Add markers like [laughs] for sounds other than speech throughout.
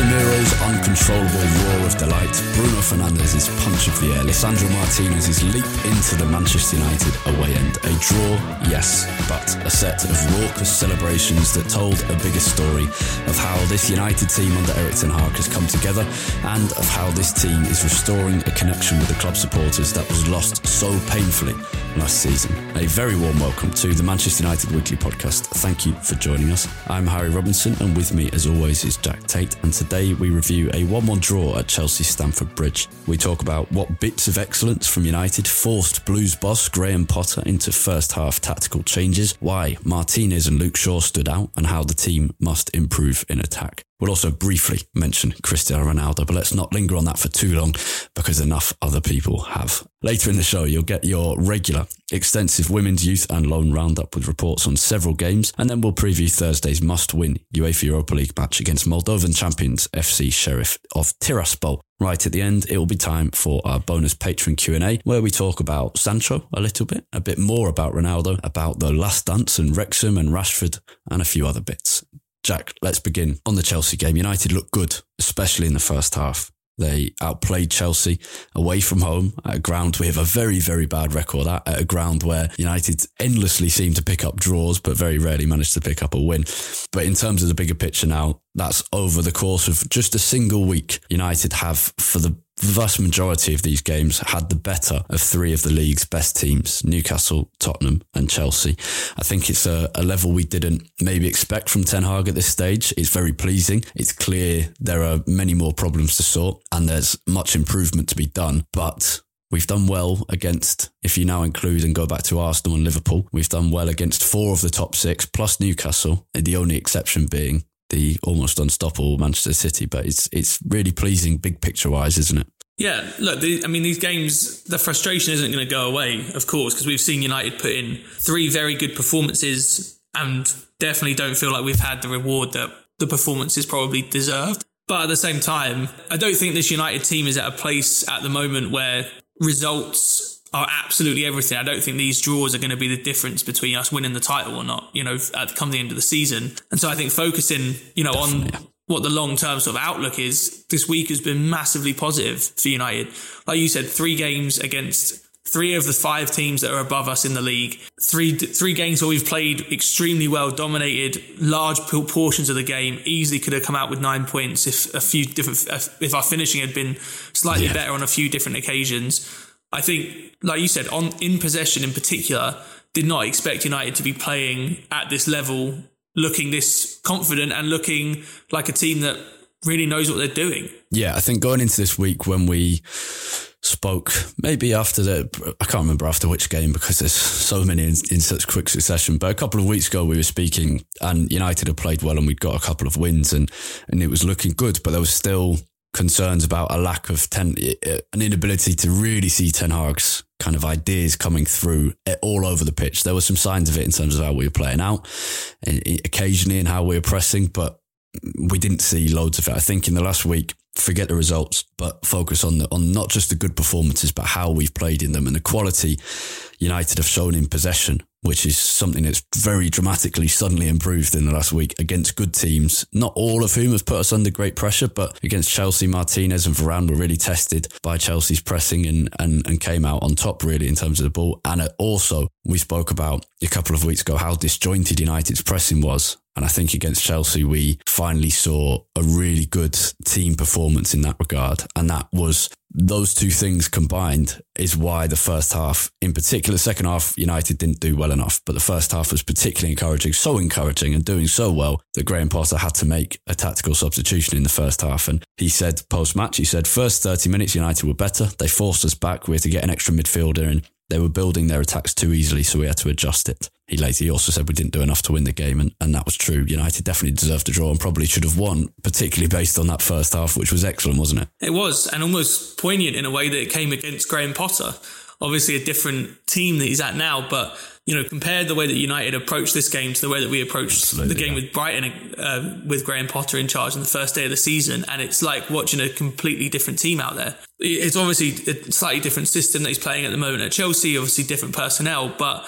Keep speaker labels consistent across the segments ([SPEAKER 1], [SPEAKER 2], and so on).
[SPEAKER 1] Casemiro's uncontrollable roar of delight, Bruno Fernandes's punch of the air, Lisandro Martinez's leap into the Manchester United away end. A draw, yes, but a set of raucous celebrations that told a bigger story of how this United team under Erik Ten Hag has come together and of how this team is restoring a connection with the club supporters that was lost so painfully last season. A very warm welcome to the Manchester United Weekly Podcast. Thank you for joining us. I'm Harry Robinson, and with me, as always, is Jack Tate. And today we review a 1 1 draw at Chelsea Stamford Bridge. We talk about what bits of excellence from United forced Blues boss Graham Potter into first half tactical changes, why Martinez and Luke Shaw stood out, and how the team must improve in attack. We'll also briefly mention Cristiano Ronaldo, but let's not linger on that for too long because enough other people have. Later in the show, you'll get your regular, extensive women's youth and loan roundup with reports on several games, and then we'll preview Thursday's must-win UEFA Europa League match against Moldovan champions FC Sheriff of Tiraspol. Right at the end, it will be time for our bonus patron Q&A where we talk about Sancho a little bit, a bit more about Ronaldo, about the last dance and Wrexham and Rashford and a few other bits. Jack, let's begin on the Chelsea game. United looked good, especially in the first half. They outplayed Chelsea away from home at a ground we have a very, very bad record at, at a ground where United endlessly seem to pick up draws, but very rarely manage to pick up a win. But in terms of the bigger picture now, that's over the course of just a single week. United have, for the vast majority of these games had the better of three of the league's best teams Newcastle, Tottenham, and Chelsea. I think it's a, a, level we didn't maybe expect from Ten Hag at this stage. It's very pleasing. It's clear there are many more problems to sort and there's much improvement to be done. But We've done well against, if you now include and go back to Arsenal and Liverpool, we've done well against four of the top six, plus Newcastle, the only exception being the almost unstoppable Manchester City. But it's it's really pleasing, big picture wise, isn't it?
[SPEAKER 2] Yeah, look, the, I mean, these games, the frustration isn't going to go away, of course, because we've seen United put in three very good performances and definitely don't feel like we've had the reward that the performances probably deserved. But at the same time, I don't think this United team is at a place at the moment where results are absolutely everything. I don't think these draws are going to be the difference between us winning the title or not, you know, at come the end of the season. And so I think focusing, you know, Definitely. on what the long term sort of outlook is this week has been massively positive for United. Like you said, three games against three of the five teams that are above us in the league. Three three games where we've played extremely well, dominated large portions of the game. Easily could have come out with nine points if a few different if our finishing had been slightly yeah. better on a few different occasions. I think, like you said, on in possession in particular, did not expect United to be playing at this level, looking this confident and looking like a team that really knows what they're doing.
[SPEAKER 1] Yeah, I think going into this week when we spoke maybe after the I can't remember after which game because there's so many in, in, such quick succession but a couple of weeks ago we were speaking and United had played well and we'd got a couple of wins and and it was looking good but there was still concerns about a lack of ten, uh, an inability to really see Ten Hag's kind of ideas coming through eh, all over the pitch. There were some signs of it in terms of how we were playing out, eh, eh, occasionally in how we were pressing, but we didn't see loads of it. I think in the last week, forget the results, but focus on the, on not just the good performances, but how we've played in them and the quality United have shown in possession which is something that's very dramatically suddenly improved in the last week against good teams, not all of whom have put us under great pressure, but against Chelsea, Martinez and Varane were really tested by Chelsea's pressing and, and, and came out on top really in terms of the ball. And also, we spoke about a couple of weeks ago how disjointed United's pressing was. And I think against Chelsea, we finally saw a really good team performance in that regard. And that was those two things combined is why the first half, in particular, second half, United didn't do well enough. But the first half was particularly encouraging, so encouraging and doing so well that Graham Potter had to make a tactical substitution in the first half. And he said post match, he said, first 30 minutes, United were better. They forced us back. We had to get an extra midfielder in they were building their attacks too easily, so we had to adjust it. He later he also said we didn't do enough to win the game, and, and that was true. United definitely deserved a draw and probably should have won, particularly based on that first half, which was excellent, wasn't it?
[SPEAKER 2] It was, and almost poignant in a way that it came against Graham Potter. Obviously, a different team that he's at now, but you know, compared the way that United approached this game to the way that we approached Absolutely, the game yeah. with Brighton uh, with Graham Potter in charge on the first day of the season, and it's like watching a completely different team out there. It's obviously a slightly different system that he's playing at the moment at Chelsea, obviously different personnel, but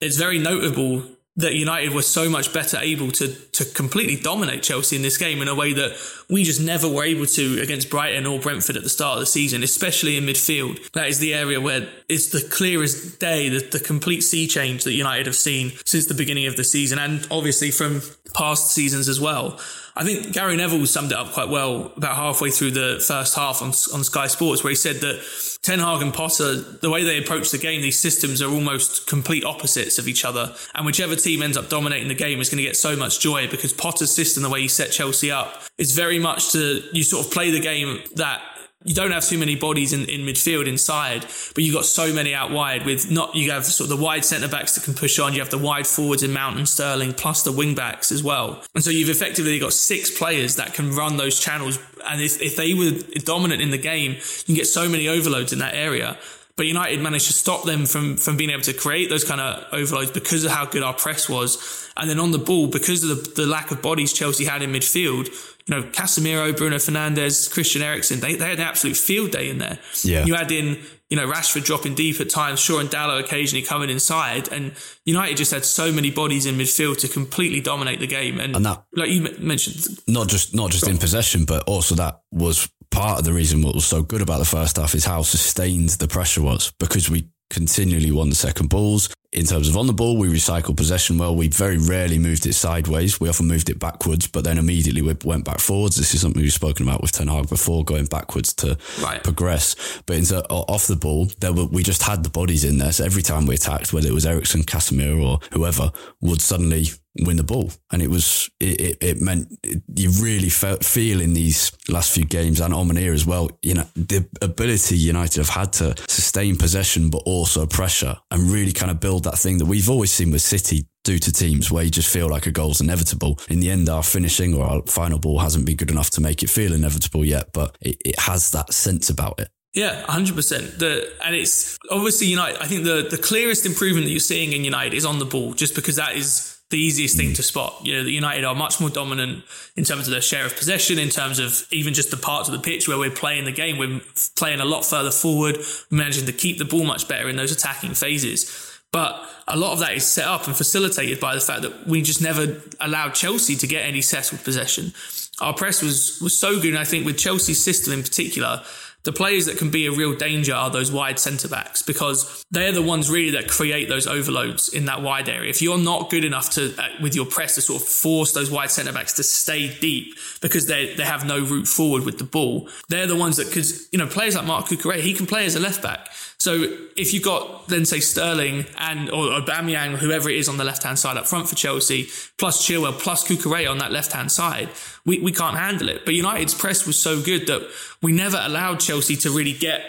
[SPEAKER 2] it's very notable that United were so much better able to to completely dominate Chelsea in this game in a way that we just never were able to against Brighton or Brentford at the start of the season, especially in midfield. That is the area where it's the clearest day, the, the complete sea change that United have seen since the beginning of the season and obviously from past seasons as well. I think Gary Neville summed it up quite well about halfway through the first half on, on Sky Sports, where he said that Ten Hag and Potter, the way they approach the game, these systems are almost complete opposites of each other. And whichever team ends up dominating the game is going to get so much joy because Potter's system, the way he set Chelsea up, is very much to you sort of play the game that you don't have too many bodies in, in midfield inside, but you've got so many out wide with not, you have sort of the wide centre backs that can push on. You have the wide forwards in Mount and Sterling plus the wing backs as well. And so you've effectively got six players that can run those channels. And if, if they were dominant in the game, you can get so many overloads in that area. But United managed to stop them from, from being able to create those kind of overloads because of how good our press was. And then on the ball, because of the, the lack of bodies Chelsea had in midfield, you know, Casemiro, Bruno Fernandes, Christian Eriksen, they, they had an absolute field day in there.
[SPEAKER 1] Yeah.
[SPEAKER 2] You add in, you know, Rashford dropping deep at times, Shaw and Dalot occasionally coming inside, and United just had so many bodies in midfield to completely dominate the game. And,
[SPEAKER 1] and that,
[SPEAKER 2] like you mentioned,
[SPEAKER 1] not just not just in possession, but also that was part of the reason what was so good about the first half is how sustained the pressure was because we continually won the second balls. In terms of on the ball, we recycled possession well. We very rarely moved it sideways. We often moved it backwards, but then immediately we went back forwards. This is something we've spoken about with Ten Hag before, going backwards to right. progress. But in, off the ball, there were, we just had the bodies in there. So every time we attacked, whether it was Eriksen, Casemiro, or whoever, would suddenly win the ball. And it was, it, it, it meant you really felt, feel in these last few games and Omonia as well, you know, the ability United have had to sustain possession, but also pressure and really kind of build that thing that we've always seen with City do to teams where you just feel like a goal's inevitable. In the end, our finishing or our final ball hasn't been good enough to make it feel inevitable yet, but it, it has that sense about it.
[SPEAKER 2] Yeah, hundred percent. The and it's obviously United. I think the the clearest improvement that you're seeing in United is on the ball, just because that is the easiest thing mm. to spot. You know, the United are much more dominant in terms of their share of possession, in terms of even just the parts of the pitch where we're playing the game. We're playing a lot further forward, we're managing to keep the ball much better in those attacking phases. But a lot of that is set up and facilitated by the fact that we just never allowed Chelsea to get any settled possession. Our press was was so good, and I think with Chelsea's system in particular, the players that can be a real danger are those wide centre backs because they're the ones really that create those overloads in that wide area. If you're not good enough to, uh, with your press, to sort of force those wide centre backs to stay deep because they they have no route forward with the ball, they're the ones that could, you know, players like Marc Cucurella, he can play as a left back. So if you've got then say Sterling and or Aubameyang, whoever it is on the left hand side up front for Chelsea, plus Chilwell, plus Cucurella on that left hand side, we, we can't handle it. But United's press was so good that we never allowed Chelsea to really get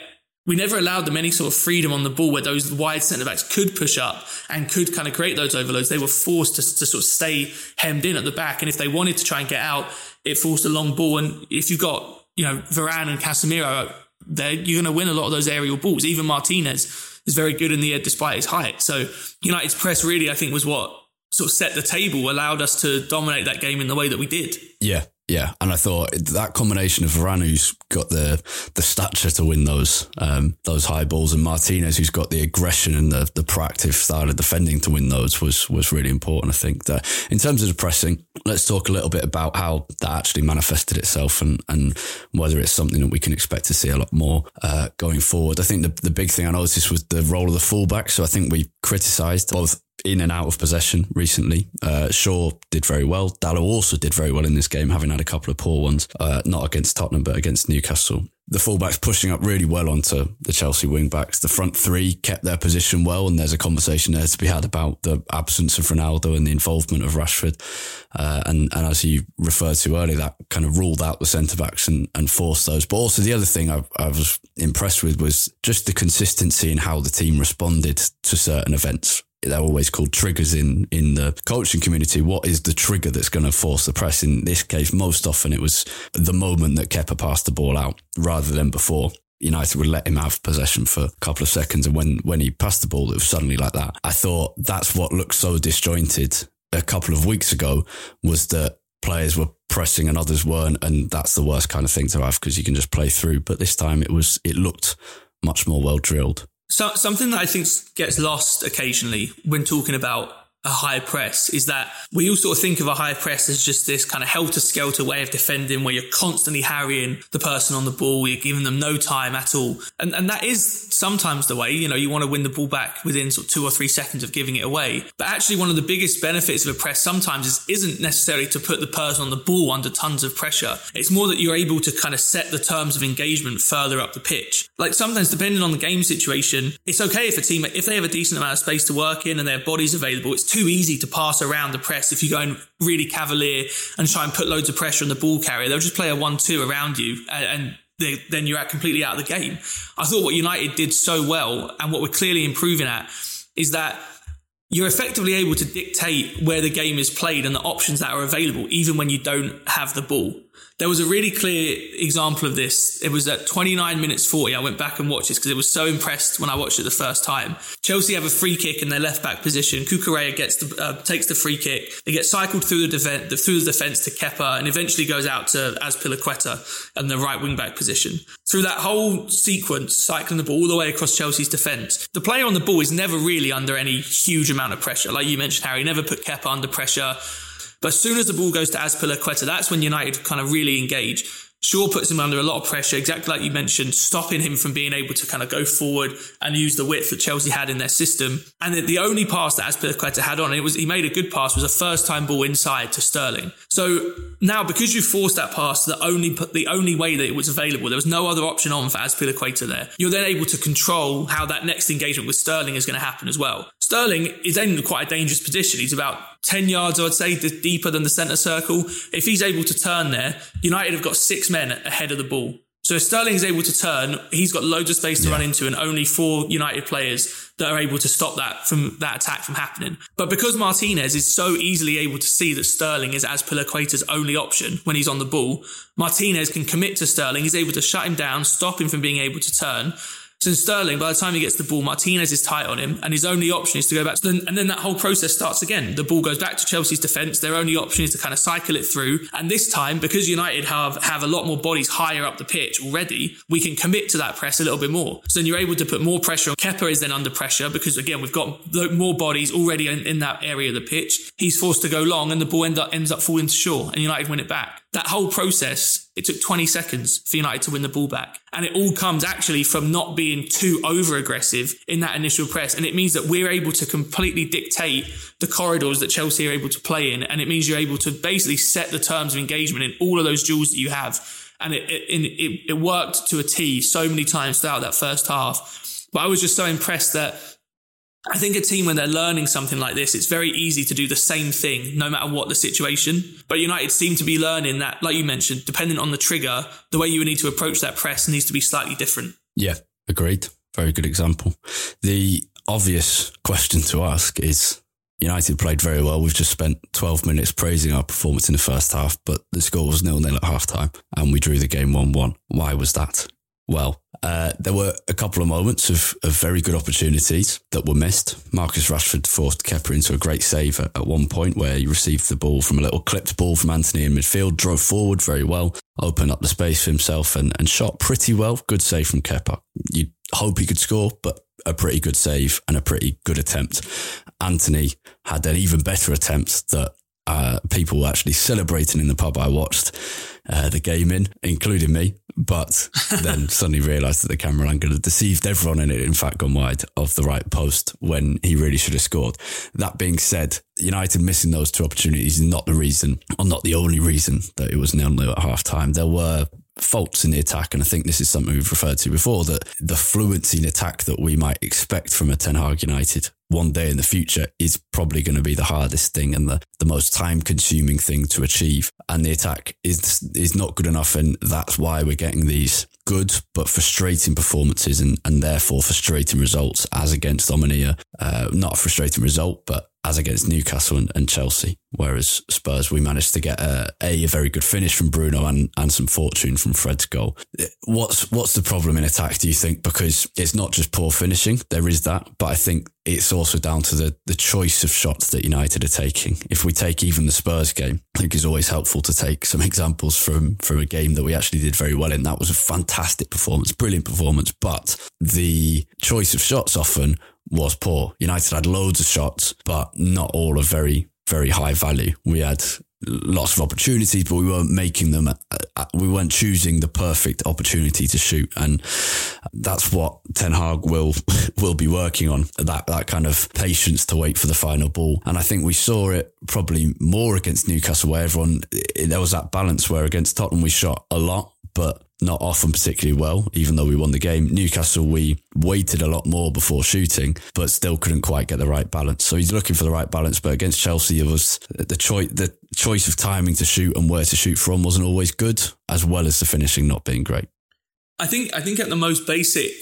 [SPEAKER 2] we never allowed them any sort of freedom on the ball where those wide centre backs could push up and could kind of create those overloads. They were forced to, to sort of stay hemmed in at the back. And if they wanted to try and get out, it forced a long ball. And if you've got, you know, Varane and Casemiro there, you're going to win a lot of those aerial balls. Even Martinez is very good in the air despite his height. So United's press really, I think, was what sort of set the table, allowed us to dominate that game in the way that we did.
[SPEAKER 1] Yeah, yeah, and I thought that combination of Varane, who's got the the stature to win those um, those high balls, and Martinez, who's got the aggression and the the proactive style of defending to win those, was was really important. I think that in terms of the pressing, let's talk a little bit about how that actually manifested itself, and and whether it's something that we can expect to see a lot more uh, going forward. I think the the big thing I noticed was the role of the fullback. So I think we criticised both in and out of possession recently. Uh, Shaw did very well. Dalot also did very well in this game, having had a couple of poor ones, uh, not against Tottenham, but against Newcastle. the fullbacks pushing up really well onto the Chelsea wing backs. The front three kept their position well, and there's a conversation there to be had about the absence of Ronaldo and the involvement of Rashford. Uh, and, and as you referred to earlier, that kind of ruled out the centre backs and, and forced those. But also the other thing I, I was impressed with was just the consistency in how the team responded to certain events they're always called triggers in in the coaching community. What is the trigger that's going to force the press? In this case, most often it was the moment that Kepa passed the ball out rather than before. United would let him have possession for a couple of seconds, and when when he passed the ball, it was suddenly like that. I thought that's what looked so disjointed a couple of weeks ago was that players were pressing and others weren't, and that's the worst kind of thing to have because you can just play through. But this time it was it looked much more well drilled.
[SPEAKER 2] So, something that I think gets lost occasionally when talking about a high press is that we all sort of think of a high press as just this kind of helter skelter way of defending where you're constantly harrying the person on the ball, you're giving them no time at all. And, and that is sometimes the way, you know, you want to win the ball back within sort of two or three seconds of giving it away. But actually, one of the biggest benefits of a press sometimes is, isn't necessarily to put the person on the ball under tons of pressure. It's more that you're able to kind of set the terms of engagement further up the pitch. Like sometimes, depending on the game situation, it's okay if a team, if they have a decent amount of space to work in and their bodies available, it's too easy to pass around the press if you go in really cavalier and try and put loads of pressure on the ball carrier. They'll just play a one-two around you and, and they, then you're out completely out of the game. I thought what United did so well and what we're clearly improving at is that you're effectively able to dictate where the game is played and the options that are available, even when you don't have the ball. There was a really clear example of this. It was at 29 minutes 40. I went back and watched this because I was so impressed when I watched it the first time. Chelsea have a free kick in their left back position. Cucurella gets the, uh, takes the free kick. They get cycled through the, defense, through the defense to Kepa and eventually goes out to Azpilicueta and the right wing back position. Through that whole sequence, cycling the ball all the way across Chelsea's defense, the player on the ball is never really under any huge amount of pressure. Like you mentioned, Harry, never put Kepa under pressure. But as soon as the ball goes to Azpilicueta, that's when United kind of really engage. Shaw puts him under a lot of pressure, exactly like you mentioned, stopping him from being able to kind of go forward and use the width that Chelsea had in their system. And the only pass that Azpilicueta had on, it was he made a good pass, was a first time ball inside to Sterling. So now because you forced that pass, the only the only way that it was available, there was no other option on for Azpilicueta there. You're then able to control how that next engagement with Sterling is going to happen as well. Sterling is in quite a dangerous position. He's about 10 yards, I would say, deeper than the centre circle. If he's able to turn there, United have got six men ahead of the ball. So if Sterling is able to turn, he's got loads of space to yeah. run into and only four United players that are able to stop that from that attack from happening. But because Martinez is so easily able to see that Sterling is Azpilicueta's only option when he's on the ball, Martinez can commit to Sterling. He's able to shut him down, stop him from being able to turn. So Sterling, by the time he gets the ball, Martinez is tight on him, and his only option is to go back. To and then that whole process starts again. The ball goes back to Chelsea's defence. Their only option is to kind of cycle it through. And this time, because United have have a lot more bodies higher up the pitch already, we can commit to that press a little bit more. So then you're able to put more pressure on. Kepa is then under pressure because again we've got more bodies already in, in that area of the pitch. He's forced to go long, and the ball end up, ends up falling to Shaw, and United win it back. That whole process it took 20 seconds for United to win the ball back. And it all comes actually from not being too over aggressive in that initial press. And it means that we're able to completely dictate the corridors that Chelsea are able to play in. And it means you're able to basically set the terms of engagement in all of those duels that you have. And it, it, it, it worked to a T so many times throughout that first half. But I was just so impressed that I think a team when they're learning something like this, it's very easy to do the same thing no matter what the situation. But United seem to be learning that, like you mentioned, depending on the trigger, the way you need to approach that press needs to be slightly different.
[SPEAKER 1] Yeah, agreed. Very good example. The obvious question to ask is United played very well. We've just spent 12 minutes praising our performance in the first half, but the score was nil nil at half time and we drew the game 1 1. Why was that? Well, uh, there were a couple of moments of, of very good opportunities that were missed. Marcus Rashford forced Kepa into a great save at, at one point where he received the ball from a little clipped ball from Antony in midfield, drove forward very well, opened up the space for himself and, and shot pretty well. Good save from Kepa. You'd hope he could score, but a pretty good save and a pretty good attempt. Antony had an even better attempt that uh, people were actually celebrating in the pub I watched uh, the game in, including me. But [laughs] then suddenly realised that the camera angle had deceived everyone and it in fact gone wide of the right post when he really should have scored. That being said, United missing those two opportunities is not the reason, or not the only reason that it was nil nil at half time. There were faults in the attack. And I think this is something we've referred to before that the fluency in attack that we might expect from a Ten Hag United one day in the future is probably going to be the hardest thing and the, the most time consuming thing to achieve. And the attack is, is not good enough. And that's why we're getting these good but frustrating performances and, and therefore frustrating results as against Omonia. Uh, not a frustrating result, but as against Newcastle and, and, Chelsea. Whereas Spurs, we managed to get a, a, a very good finish from Bruno and, and some fortune from Fred's goal. What's what's the problem in attack? Do you think? Because it's not just poor finishing. There is that, but I think it's also down to the the choice of shots that United are taking. If we take even the Spurs game, I think it's always helpful to take some examples from from a game that we actually did very well in. That was a fantastic performance, brilliant performance, but the choice of shots often was poor. United had loads of shots, but not all of very, very high value. We had lots of opportunities, but we weren't making them. Uh, uh, we weren't choosing the perfect opportunity to shoot, and that's what Ten Hag will [laughs] will be working on. That that kind of patience to wait for the final ball, and I think we saw it probably more against Newcastle, where everyone there was that balance where against Tottenham we shot a lot, but not often particularly well, even though we won the game. Newcastle, we waited a lot more before shooting, but still couldn't quite get the right balance. So he's looking for the right balance. But against Chelsea, it was the choice, the choice of timing to shoot and where to shoot from wasn't always good, as well as the finishing not being great.
[SPEAKER 2] I think, I think at the most basic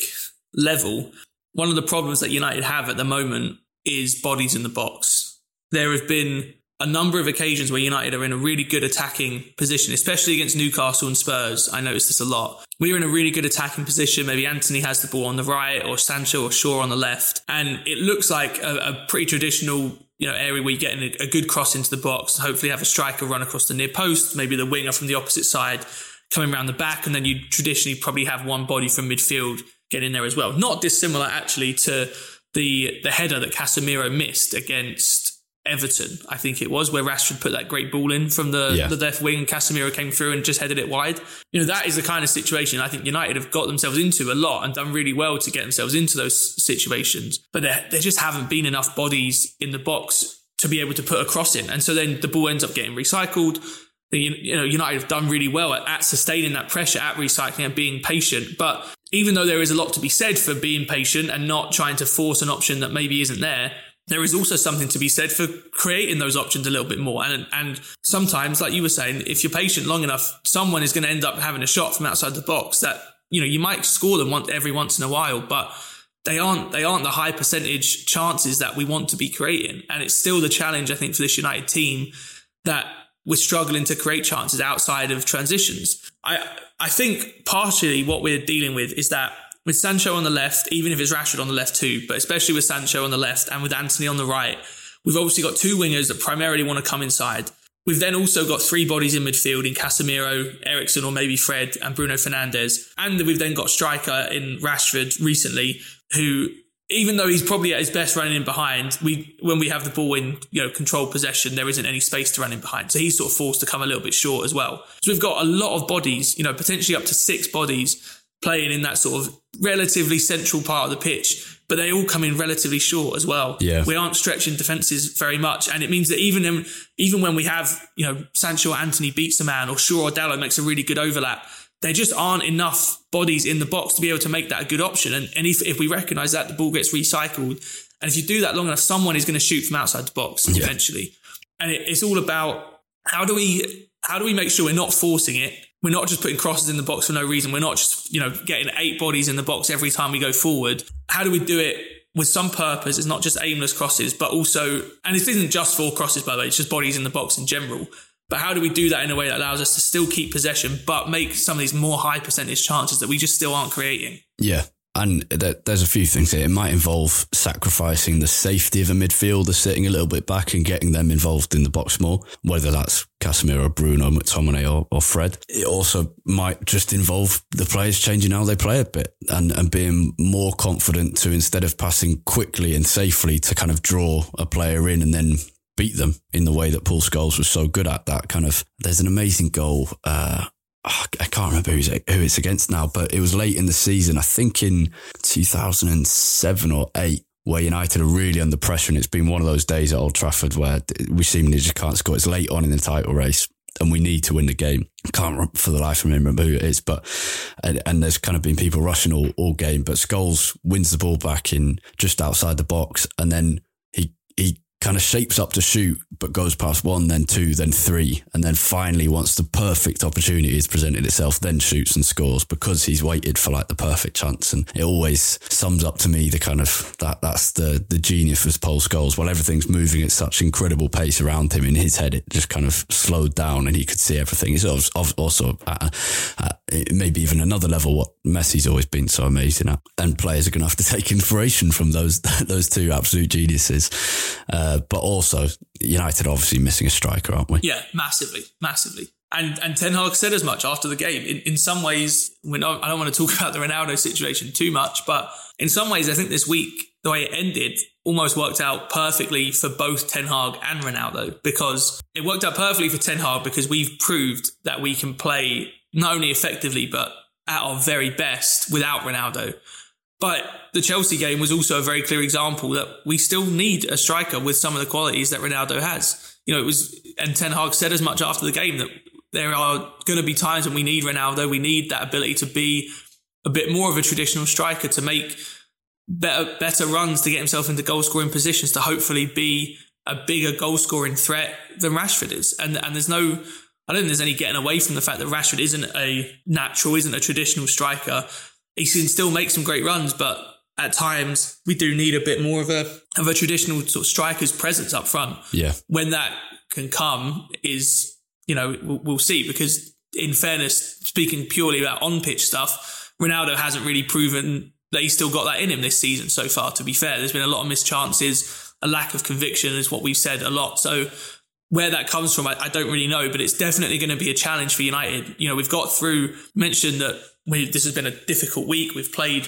[SPEAKER 2] level, one of the problems that United have at the moment is bodies in the box. There have been a number of occasions where United are in a really good attacking position, especially against Newcastle and Spurs. I noticed this a lot. We are in a really good attacking position. Maybe Antony has the ball on the right or Sancho or Shaw on the left. And it looks like a, a pretty traditional you know, area where you get a, a good cross into the box, hopefully have a striker run across the near post, maybe the winger from the opposite side coming around the back. And then you traditionally probably have one body from midfield get in there as well. Not dissimilar actually to the, the header that Casemiro missed against Everton, I think it was, where Rashford put that great ball in from the, yeah. the left wing and Casemiro came through and just headed it wide. You know, that is the kind of situation I think United have got themselves into a lot and done really well to get themselves into those situations. But there, there just haven't been enough bodies in the box to be able to put a cross in. And so then the ball ends up getting recycled. You know, United have done really well at, at sustaining that pressure, at recycling and being patient. But even though there is a lot to be said for being patient and not trying to force an option that maybe isn't there, there is also something to be said for creating those options a little bit more. And, and sometimes, like you were saying, if you're patient long enough, someone is going to end up having a shot from outside the box that, you know, you might score them once every once in a while, but they aren't, they aren't the high percentage chances that we want to be creating. And it's still the challenge, I think, for this United team that we're struggling to create chances outside of transitions. I, I think partially what we're dealing with is that with Sancho on the left, even if it's Rashford on the left too, but especially with Sancho on the left and with Antony on the right, we've obviously got two wingers that primarily want to come inside. We've then also got three bodies in midfield in Casemiro, Eriksen, or maybe Fred and Bruno Fernandes. And we've then got striker in Rashford recently, who, even though he's probably at his best running in behind, we when we have the ball in, you know, control possession, there isn't any space to run in behind. So he's sort of forced to come a little bit short as well. So we've got a lot of bodies, you know, potentially up to six bodies playing in that sort of relatively central part of the pitch, but they all come in relatively short as well.
[SPEAKER 1] Yeah.
[SPEAKER 2] We aren't stretching defenses very much. And it means that even in, even when we have, you know, Sancho or Antony beats a man or Shaw or Dalot makes a really good overlap, there just aren't enough bodies in the box to be able to make that a good option. And, and if, if we recognize that, the ball gets recycled. And if you do that long enough, someone is going to shoot from outside the box yeah. eventually. And it, it's all about how do we, how do we make sure we're not forcing it we're not just putting crosses in the box for no reason. We're not just, you know, getting eight bodies in the box every time we go forward. How do we do it with some purpose? It's not just aimless crosses, but also, and this isn't just for crosses, by the way, it's just bodies in the box in general. But how do we do that in a way that allows us to still keep possession, but make some of these more high percentage chances that we just still aren't creating?
[SPEAKER 1] Yeah. And there's a few things here. It might involve sacrificing the safety of a midfielder, sitting a little bit back and getting them involved in the box more, whether that's Casemiro, Bruno, McTominay, or, or Fred. It also might just involve the players changing how they play a bit and, and being more confident to instead of passing quickly and safely to kind of draw a player in and then beat them in the way that Paul Scholes was so good at that kind of. There's an amazing goal. Uh, I can't remember who's, who it's against now, but it was late in the season. I think in 2007 or eight, where United are really under pressure, and it's been one of those days at Old Trafford where we seemingly just can't score. It's late on in the title race, and we need to win the game. Can't for the life of me remember who it is, but and, and there's kind of been people rushing all, all game, but Scholes wins the ball back in just outside the box, and then he he kind of shapes up to shoot, but goes past one, then two, then three, and then finally, once the perfect opportunity has presented itself, then shoots and scores because he's waited for like the perfect chance. And it always sums up to me the kind of that that's the the genius of Paul Scholes. While everything's moving at such incredible pace around him, in his head it just kind of slowed down, and he could see everything. It's also at, at maybe even another level what Messi's always been so amazing at. And players are going to have to [laughs] take inspiration from those [laughs] those two absolute geniuses. Uh, but also United obviously missing a striker, aren't we?
[SPEAKER 2] Yeah, massively, massively. And and Ten Hag said as much after the game. In, in some ways, I don't want to talk [laughs] about the Ronaldo situation too much, but in some ways, I think this week the way it ended almost worked out perfectly for both Ten Hag and Ronaldo because it worked out perfectly for Ten Hag because we've proved that we can play not only effectively but at our very best without Ronaldo. But the Chelsea game was also a very clear example that we still need a striker with some of the qualities that Ronaldo has. You know, it was, and Ten Hag said as much after the game that there are going to be times when we need Ronaldo. We need that ability to be a bit more of a traditional striker to make better, better runs to get himself into goal scoring positions to hopefully be a bigger goal scoring threat than Rashford is. And, and there's no, I don't think there's any getting away from the fact that Rashford isn't a natural, isn't a traditional striker he can still make some great runs, but at times we do need a bit more of a of a traditional sort of striker's presence up front.
[SPEAKER 1] Yeah.
[SPEAKER 2] When that can come is, you know, we'll, we'll see because in fairness, speaking purely about on pitch stuff, Ronaldo hasn't really proven that he's still got that in him this season so far, to be fair. There's been a lot of missed chances, a lack of conviction is what we've said a lot. So where that comes from, I, I don't really know, but it's definitely going to be a challenge for United. You know, we've got through, mentioned that we, this has been a difficult week. We've played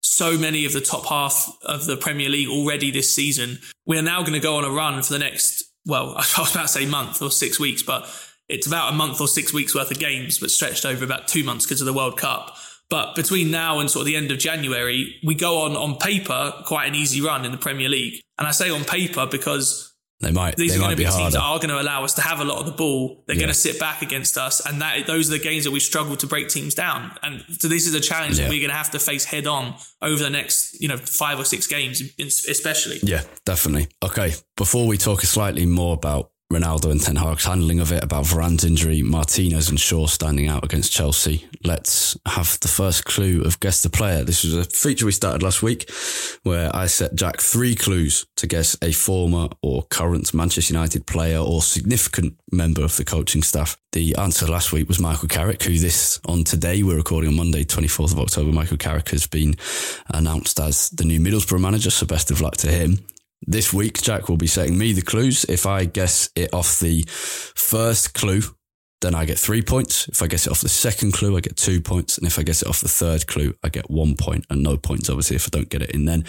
[SPEAKER 2] so many of the top half of the Premier League already this season. We are now going to go on a run for the next, well, [laughs] I was about to say month or six weeks, but it's about a month or six weeks worth of games, but stretched over about two months because of the World Cup. But between now and sort of the end of January, we go on on paper quite an easy run in the Premier League. And I say on paper because
[SPEAKER 1] they might.
[SPEAKER 2] These
[SPEAKER 1] they
[SPEAKER 2] are going to be,
[SPEAKER 1] be
[SPEAKER 2] teams that are going to allow us to have a lot of the ball. They're
[SPEAKER 1] Yeah.
[SPEAKER 2] going to sit back against us, and that those are the games that we struggle to break teams down. And so this is a challenge
[SPEAKER 1] Yeah.
[SPEAKER 2] that we're going to have to face head on over the next, you know, five or six games, especially.
[SPEAKER 1] Yeah, definitely. Okay, before we talk slightly more about Ronaldo and Ten Hag's handling of it, about Varane's injury, Martinez and Shaw standing out against Chelsea, let's have the first clue of Guess the Player. This was a feature we started last week where I set Jack three clues to guess a former or current Manchester United player or significant member of the coaching staff. The answer last week was Michael Carrick, who this on today, we're recording on Monday, 24th of October. Michael Carrick has been announced as the new Middlesbrough manager, so best of luck to him. This week, Jack will be setting me the clues. If I guess it off the first clue, then I get three points. If I guess it off the second clue, I get two points. And if I guess it off the third clue, I get one point and no points, obviously, if I don't get it in then.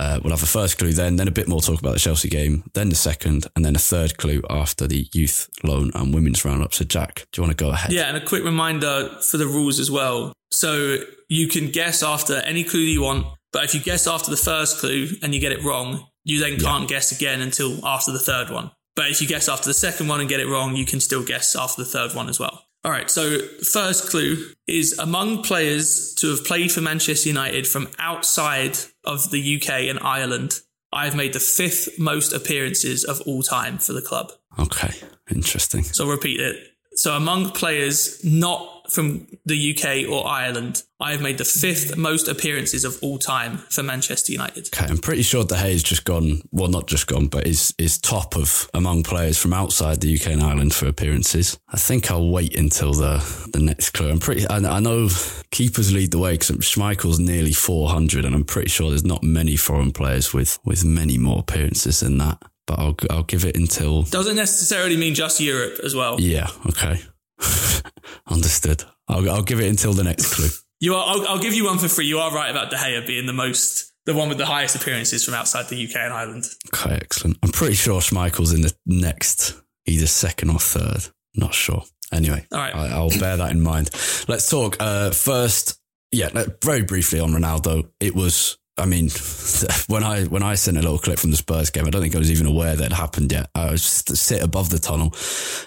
[SPEAKER 1] Uh, we'll have a first clue then, then a bit more talk about the Chelsea game, then the second, and then a third clue after the youth loan and women's roundup. So, Jack, do you want to go ahead?
[SPEAKER 2] Yeah, and a quick reminder for the rules as well. So you can guess after any clue that you want, but if you guess after the first clue and you get it wrong, you then can't guess again until after the third one. But if you guess after the second one and get it wrong, you can still guess after the third one as well. All right, so first clue is among players to have played for Manchester United from outside of the UK and Ireland, I've made the fifth most appearances of all time for the club.
[SPEAKER 1] Okay, interesting.
[SPEAKER 2] So I'll repeat it. So among players not from the UK or Ireland, I have made the fifth most appearances of all time for Manchester United.
[SPEAKER 1] Okay, I'm pretty sure De Gea's just gone, well, not just gone, but is, is top of among players from outside the UK and Ireland for appearances. I think I'll wait until the, the next clue. I'm pretty, I, I know keepers lead the way because Schmeichel's nearly 400 and I'm pretty sure there's not many foreign players with, with many more appearances than that. But I'll, I'll give it until,
[SPEAKER 2] Doesn't necessarily mean just Europe as well.
[SPEAKER 1] yeah, okay. [laughs] Understood. I'll, I'll give it until the next clue.
[SPEAKER 2] You are. I'll, I'll give you one for free. You are right about De Gea being the most, the one with the highest appearances from outside the UK and Ireland.
[SPEAKER 1] Okay, excellent. I'm pretty sure Schmeichel's in the next, either second or third. Not sure. Anyway,
[SPEAKER 2] All right.
[SPEAKER 1] I, I'll bear that in mind. Let's talk uh, first. Yeah, very briefly on Ronaldo. It was I mean, [laughs] when I when I sent a little clip from the Spurs game, I don't think I was even aware that it happened yet. I was just sit above the tunnel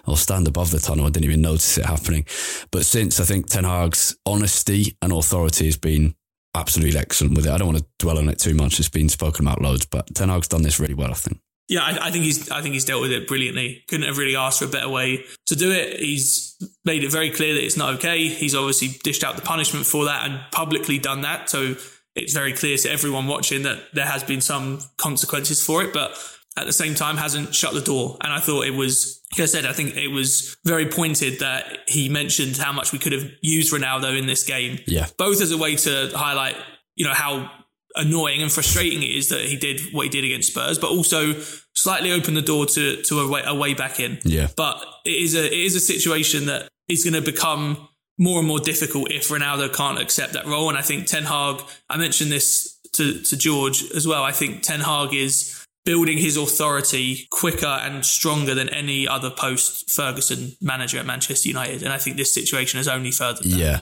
[SPEAKER 1] or stand above the tunnel. I didn't even notice it happening. But since I think Ten Hag's honesty and authority has been absolutely excellent with it. I don't want to dwell on it too much. It's been spoken about loads, but Ten Hag's done this really well, I think.
[SPEAKER 2] Yeah, I, I, think he's I think he's dealt with it brilliantly. Couldn't have really asked for a better way to do it. He's made it very clear that it's not okay. He's obviously dished out the punishment for that and publicly done that. So it's very clear to everyone watching that there has been some consequences for it, but at the same time hasn't shut the door. And I thought it was, like I said, I think it was very pointed that he mentioned how much we could have used Ronaldo in this game.
[SPEAKER 1] Yeah.
[SPEAKER 2] Both as a way to highlight, you know, how annoying and frustrating it is that he did what he did against Spurs, but also slightly open the door to to a way, a way back in.
[SPEAKER 1] Yeah.
[SPEAKER 2] But it is a it is a situation that is going to become more and more difficult if Ronaldo can't accept that role. And I think Ten Hag, I mentioned this to, to George as well. I think Ten Hag is building his authority quicker and stronger than any other post Ferguson manager at Manchester United. And I think this situation has only furthered that.
[SPEAKER 1] Yeah.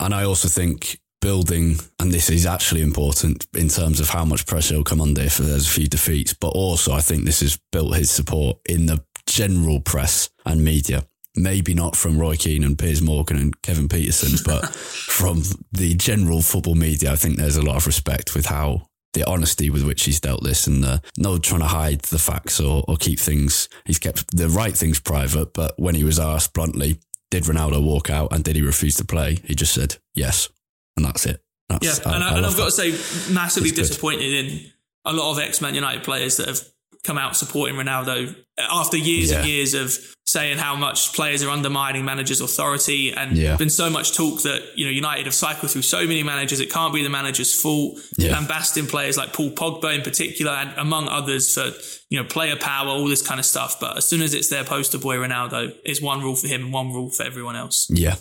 [SPEAKER 1] And I also think building, and this is actually important in terms of how much pressure will come under if there's a few defeats, but also I think this has built his support in the general press and media maybe not from Roy Keane and Piers Morgan and Kevin Pietersen, but [laughs] from the general football media, I think there's a lot of respect with how the honesty with which he's dealt this and the, no trying to hide the facts or, or keep things. He's kept the right things private, but when he was asked bluntly, did Ronaldo walk out and did he refuse to play? He just said yes, and that's it. That's,
[SPEAKER 2] yeah, and, I, have got to say, massively disappointed in a lot of ex Man United players that have come out supporting Ronaldo after years yeah. and years of saying how much players are undermining managers' authority and yeah. been so much talk that you know United have cycled through so many managers it can't be the manager's fault. Yeah. Lambasting players like Paul Pogba in particular and among others for you know player power, all this kind of stuff. But as soon as it's their poster boy Ronaldo, it's one rule for him and one rule for everyone else.
[SPEAKER 1] Yeah,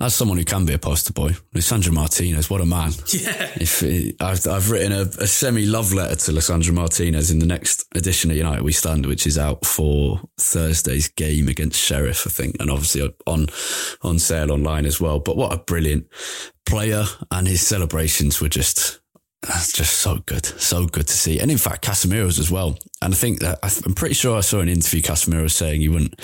[SPEAKER 1] as someone who can be a poster boy, Lisandro Martinez, what a man! [laughs]
[SPEAKER 2] Yeah,
[SPEAKER 1] if it, I've, I've written a, a semi love letter to Lisandro Martinez in the next edition of United We Stand, which is out for Thursday's game against Sheriff, I think, and obviously on on sale online as well. But what a brilliant player, and his celebrations were just that's just so good, so good to see. And in fact, Casemiro's as well. And I think that I'm pretty sure I saw an interview Casemiro saying he wouldn't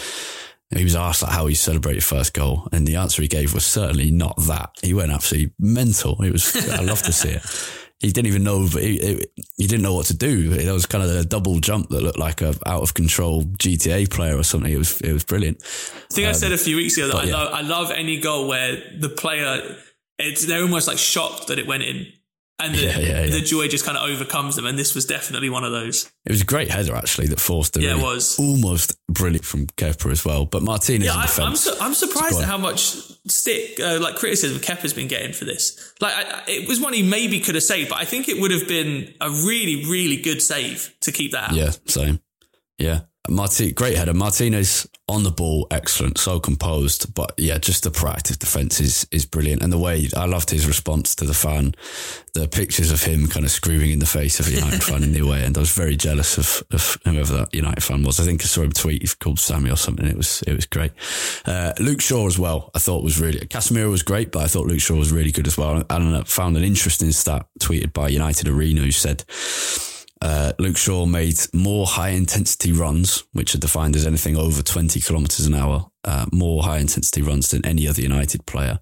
[SPEAKER 1] he was asked like how he celebrated first goal, and the answer he gave was certainly not that. He went absolutely mental. It was I love to see it. [laughs] He didn't even know, he, he didn't know what to do. It was kind of a double jump that looked like a out of control GTA player or something. It was it was brilliant.
[SPEAKER 2] I think um, I said a few weeks ago that I, yeah. love, I love any goal where the player it's they're almost like shocked that it went in and the, yeah, yeah, yeah. the joy just kind of overcomes them. And this was definitely one of those.
[SPEAKER 1] It was a great header actually that forced a
[SPEAKER 2] yeah, it was
[SPEAKER 1] almost brilliant from Kepa as well. But Martinez, yeah, I,
[SPEAKER 2] am su- I'm surprised at how much stick uh, like criticism Kepa's been getting for this. Like I, it was one he maybe could have saved, but I think it would have been a really really good save to keep that. Out.
[SPEAKER 1] Yeah, same. Yeah, Marti, great header. Martinez on the ball, excellent, so composed. But yeah, just the proactive defense is is brilliant, and the way I loved his response to the fan, the pictures of him kind of screaming in the face of a United fan in the away end. I was very jealous of, of whoever that United fan was. I think I saw him tweet called Sammy or something. It was it was great. Uh, Luke Shaw as well. I thought was really Casemiro was great, but I thought Luke Shaw was really good as well. And I found an interesting stat tweeted by United Arena who said uh, Luke Shaw made more high intensity runs, which are defined as anything over 20 kilometres an hour, uh, more high intensity runs than any other United player.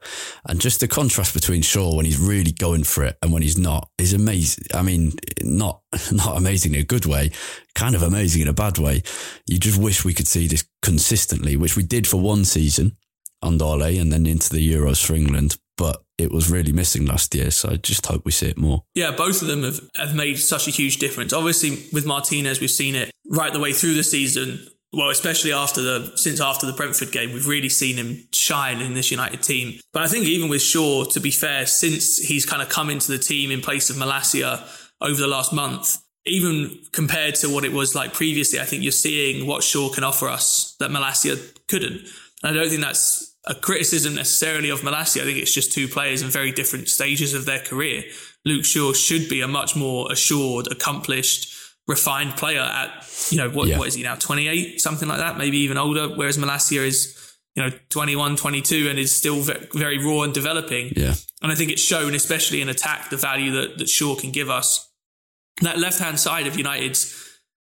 [SPEAKER 1] And just the contrast between Shaw when he's really going for it and when he's not is amazing. I mean, not, [laughs] not amazing in a good way, kind of amazing in a bad way. You just wish we could see this consistently, which we did for one season on Dole and then into the Euros for England. But it was really missing last year. So I just hope we see it more.
[SPEAKER 2] Yeah, both of them have, have made such a huge difference. Obviously, with Martinez, we've seen it right the way through the season. Well, especially after the since after the Brentford game, we've really seen him shine in this United team. But I think even with Shaw, to be fair, since he's kind of come into the team in place of Malacia over the last month, even compared to what it was like previously, I think you're seeing what Shaw can offer us that Malacia couldn't. And I don't think that's a criticism necessarily of Malacia. I think it's just two players in very different stages of their career. Luke Shaw should be a much more assured, accomplished, refined player at, you know, what, yeah. what is he now? 28, something like that, maybe even older. Whereas Malacia is you know, 21, 22 and is still very raw and developing.
[SPEAKER 1] Yeah.
[SPEAKER 2] And I think it's shown, especially in attack, the value that, that Shaw can give us. That left hand side of United's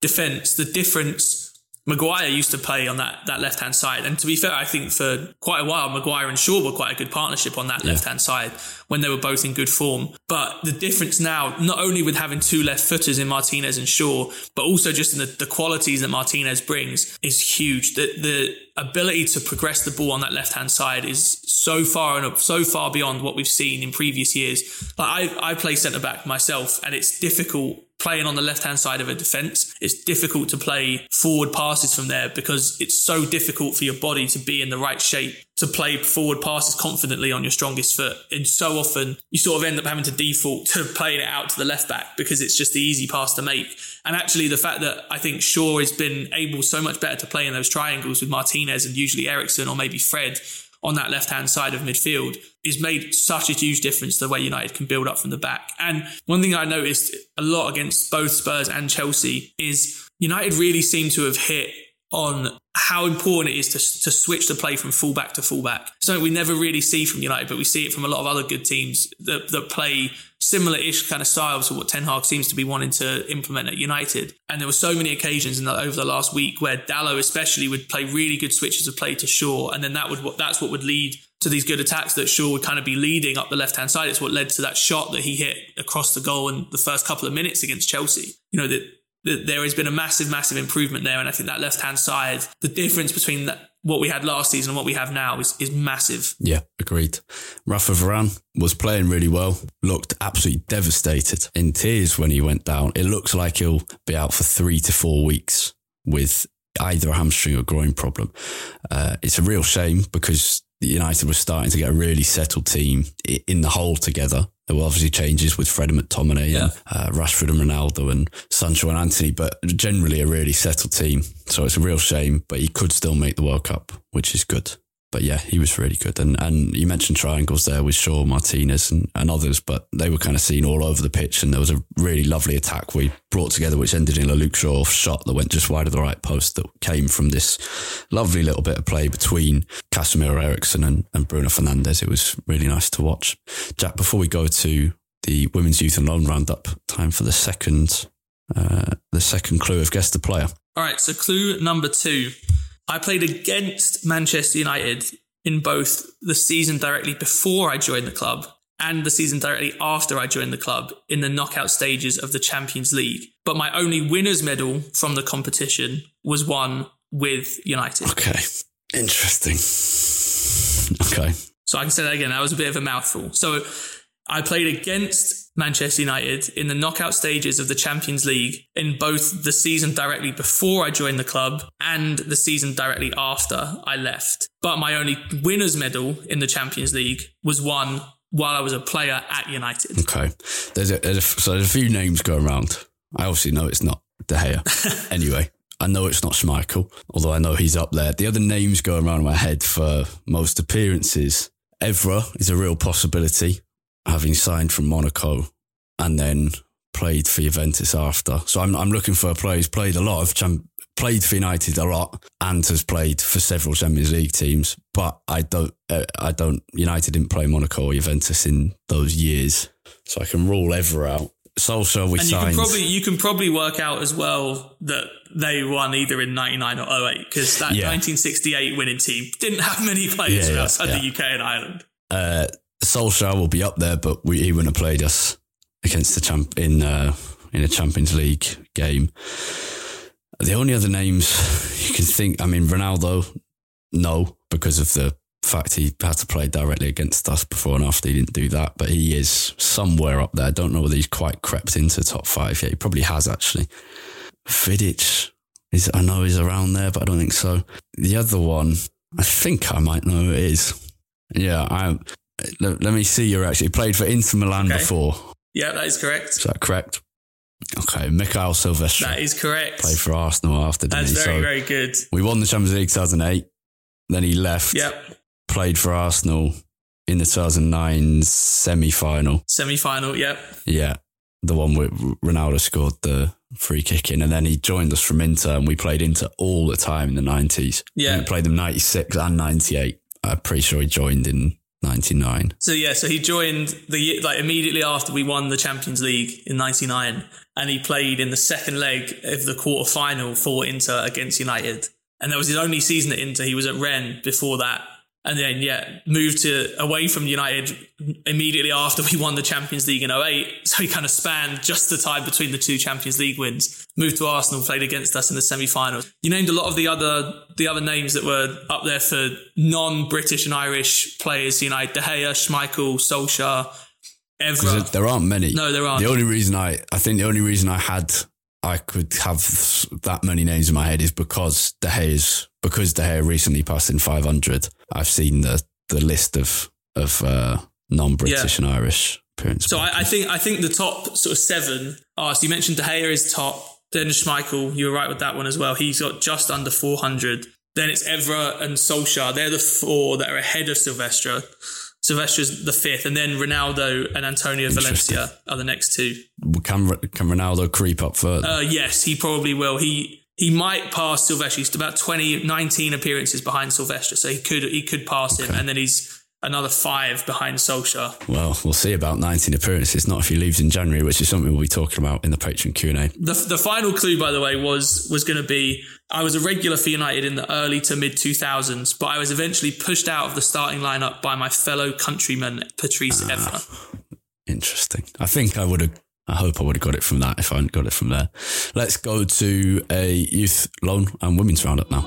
[SPEAKER 2] defence, the difference Maguire used to play on that, that left hand side. And to be fair, I think for quite a while, Maguire and Shaw were quite a good partnership on that yeah. left hand side when they were both in good form. But the difference now, not only with having two left footers in Martinez and Shaw, but also just in the, the qualities that Martinez brings is huge. The, the ability to progress the ball on that left hand side is so far and so far beyond what we've seen in previous years. Like I, I play centre back myself and it's difficult playing on the left hand side of a defense. It's difficult to play forward passes from there because it's so difficult for your body to be in the right shape to play forward passes confidently on your strongest foot. And so often you sort of end up having to default to playing it out to the left back because it's just the easy pass to make. And actually the fact that I think Shaw has been able so much better to play in those triangles with Martinez and usually Eriksen or maybe Fred on that left hand side of midfield is made such a huge difference to the way United can build up from the back. And one thing I noticed a lot against both Spurs and Chelsea is United really seem to have hit on how important it is to, to switch the play from fullback to fullback. Something we never really see from United, but we see it from a lot of other good teams that, that play similar-ish kind of styles to what Ten Hag seems to be wanting to implement at United. And there were so many occasions in the, over the last week where Dalot especially would play really good switches of play to Shaw, and then that would that's what would lead to these good attacks that Shaw would kind of be leading up the left hand side. It's what led to that shot that he hit across the goal in the first couple of minutes against Chelsea. You know that there has been a massive, massive improvement there. And I think that left hand side, the difference between that, what we had last season and what we have now is, is massive.
[SPEAKER 1] Yeah, agreed. Rafa Varane was playing really well, looked absolutely devastated, in tears when he went down. It looks like he'll be out for three to four weeks with either a hamstring or groin problem. Uh, it's a real shame because United was starting to get a really settled team in the whole together. There were obviously changes with Fred and McTominay yeah. and uh, Rashford and Ronaldo and Sancho and Antony, but generally a really settled team. So it's a real shame, but he could still make the World Cup, which is good but yeah, he was really good. And and you mentioned triangles there with Shaw, Martinez, and, and others, but they were kind of seen all over the pitch. And there was a really lovely attack we brought together, which ended in a Luke Shaw shot that went just wide of the right post that came from this lovely little bit of play between Casemiro Eriksen and, and Bruno Fernandes. It was really nice to watch. Jack, before we go to the women's youth and loan roundup, time for the second uh, the second clue of guess the player.
[SPEAKER 2] All right, so clue number two. I played against Manchester United in both the season directly before I joined the club and the season directly after I joined the club in the knockout stages of the Champions League. But my only winner's medal from the competition was won with United.
[SPEAKER 1] Okay. Interesting. Okay.
[SPEAKER 2] So I can say that again. That was a bit of a mouthful. So I played against Manchester United in the knockout stages of the Champions League in both the season directly before I joined the club and the season directly after I left. But my only winner's medal in the Champions League was won while I was a player at United.
[SPEAKER 1] Okay. There's a, there's a so there's a few names going around. I obviously know it's not De Gea. [laughs] anyway, I know it's not Schmeichel, although I know he's up there. The other names going around in my head for most appearances, Evra is a real possibility having signed from Monaco and then played for Juventus after. So I'm I'm looking for a player who's played a lot of champ- played for United a lot and has played for several Champions League teams. But I don't uh, I don't United didn't play Monaco or Juventus in those years, so I can rule Evra out. Solskjaer we
[SPEAKER 2] and
[SPEAKER 1] signed.
[SPEAKER 2] You can probably you can probably work out as well that they won either in '99 or 08 because that yeah. 1968 winning team didn't have many players yeah, yeah, outside the UK and Ireland.
[SPEAKER 1] Uh, Solskjaer will be up there, but we, he wouldn't have played us against the champ in uh, in a Champions League game. The only other names you can think, I mean, Ronaldo, no, because of the fact he had to play directly against us before and after. He didn't do that, but he is somewhere up there. I don't know whether he's quite crept into top five yet. He probably has actually. Vidic is, I know, he's around there, but I don't think so. The other one, I think I might know who it is. Yeah, I let, let me see. You're actually played for Inter Milan okay. before.
[SPEAKER 2] Yeah, that is correct.
[SPEAKER 1] Is that correct? Okay, Mikael Silvestre.
[SPEAKER 2] That is correct.
[SPEAKER 1] Played for Arsenal after.
[SPEAKER 2] That's very, so very good.
[SPEAKER 1] We won the Champions League 2008. Then he left.
[SPEAKER 2] Yep.
[SPEAKER 1] Played for Arsenal in the 2009 semi final.
[SPEAKER 2] Semi final, yep.
[SPEAKER 1] Yeah. The one where Ronaldo scored the free kick in, and then he joined us from Inter, and we played Inter all the time in the nineties.
[SPEAKER 2] Yeah.
[SPEAKER 1] we played them ninety six and ninety eight. I'm pretty sure he joined in ninety nine.
[SPEAKER 2] So yeah, so he joined the like immediately after we won the Champions League in '99, and he played in the second leg of the quarter final for Inter against United. And that was his only season at Inter. He was at Rennes before that, and then yeah, moved to away from United immediately after we won the Champions League in 08. So he kind of spanned just the time between the two Champions League wins. Moved to Arsenal, played against us in the semi-finals. You named a lot of the other the other names that were up there for non-British and Irish players. You know, De Gea, Schmeichel, Solskjaer, Evra.
[SPEAKER 1] There aren't many.
[SPEAKER 2] No, there aren't.
[SPEAKER 1] The only reason I, I think the only reason I had, I could have that many names in my head is because De Gea's, because De Gea recently passed in 500. I've seen the, the list of, of, uh, non-British and Irish appearances.
[SPEAKER 2] So I, I think I think the top sort of seven are. So you mentioned De Gea is top. Then Schmeichel, you were right with that one as well. He's got just under 400. Then it's Evra and Solskjaer. They're the four that are ahead of Silvestre. Silvestre's the fifth, and then Ronaldo and Antonio Valencia are the next two.
[SPEAKER 1] can, can Ronaldo creep up further?
[SPEAKER 2] Uh, yes, he probably will. He he might pass Silvestre. He's about 20, 19 appearances behind Silvestre, so he could he could pass him, and then he's another five behind Solskjaer.
[SPEAKER 1] Well, we'll see about 19 appearances, not if he leaves in January, which is something we'll be talking about in the Patreon Q&A.
[SPEAKER 2] The, the final clue, by the way, was was going to be I was a regular for United in the early to mid 2000s, but I was eventually pushed out of the starting lineup by my fellow countryman, Patrice
[SPEAKER 1] Ah.
[SPEAKER 2] Evra.
[SPEAKER 1] Interesting. I think I would have. I hope I would have got it from that if I hadn't got it from there. Let's go to a youth loan and women's roundup now.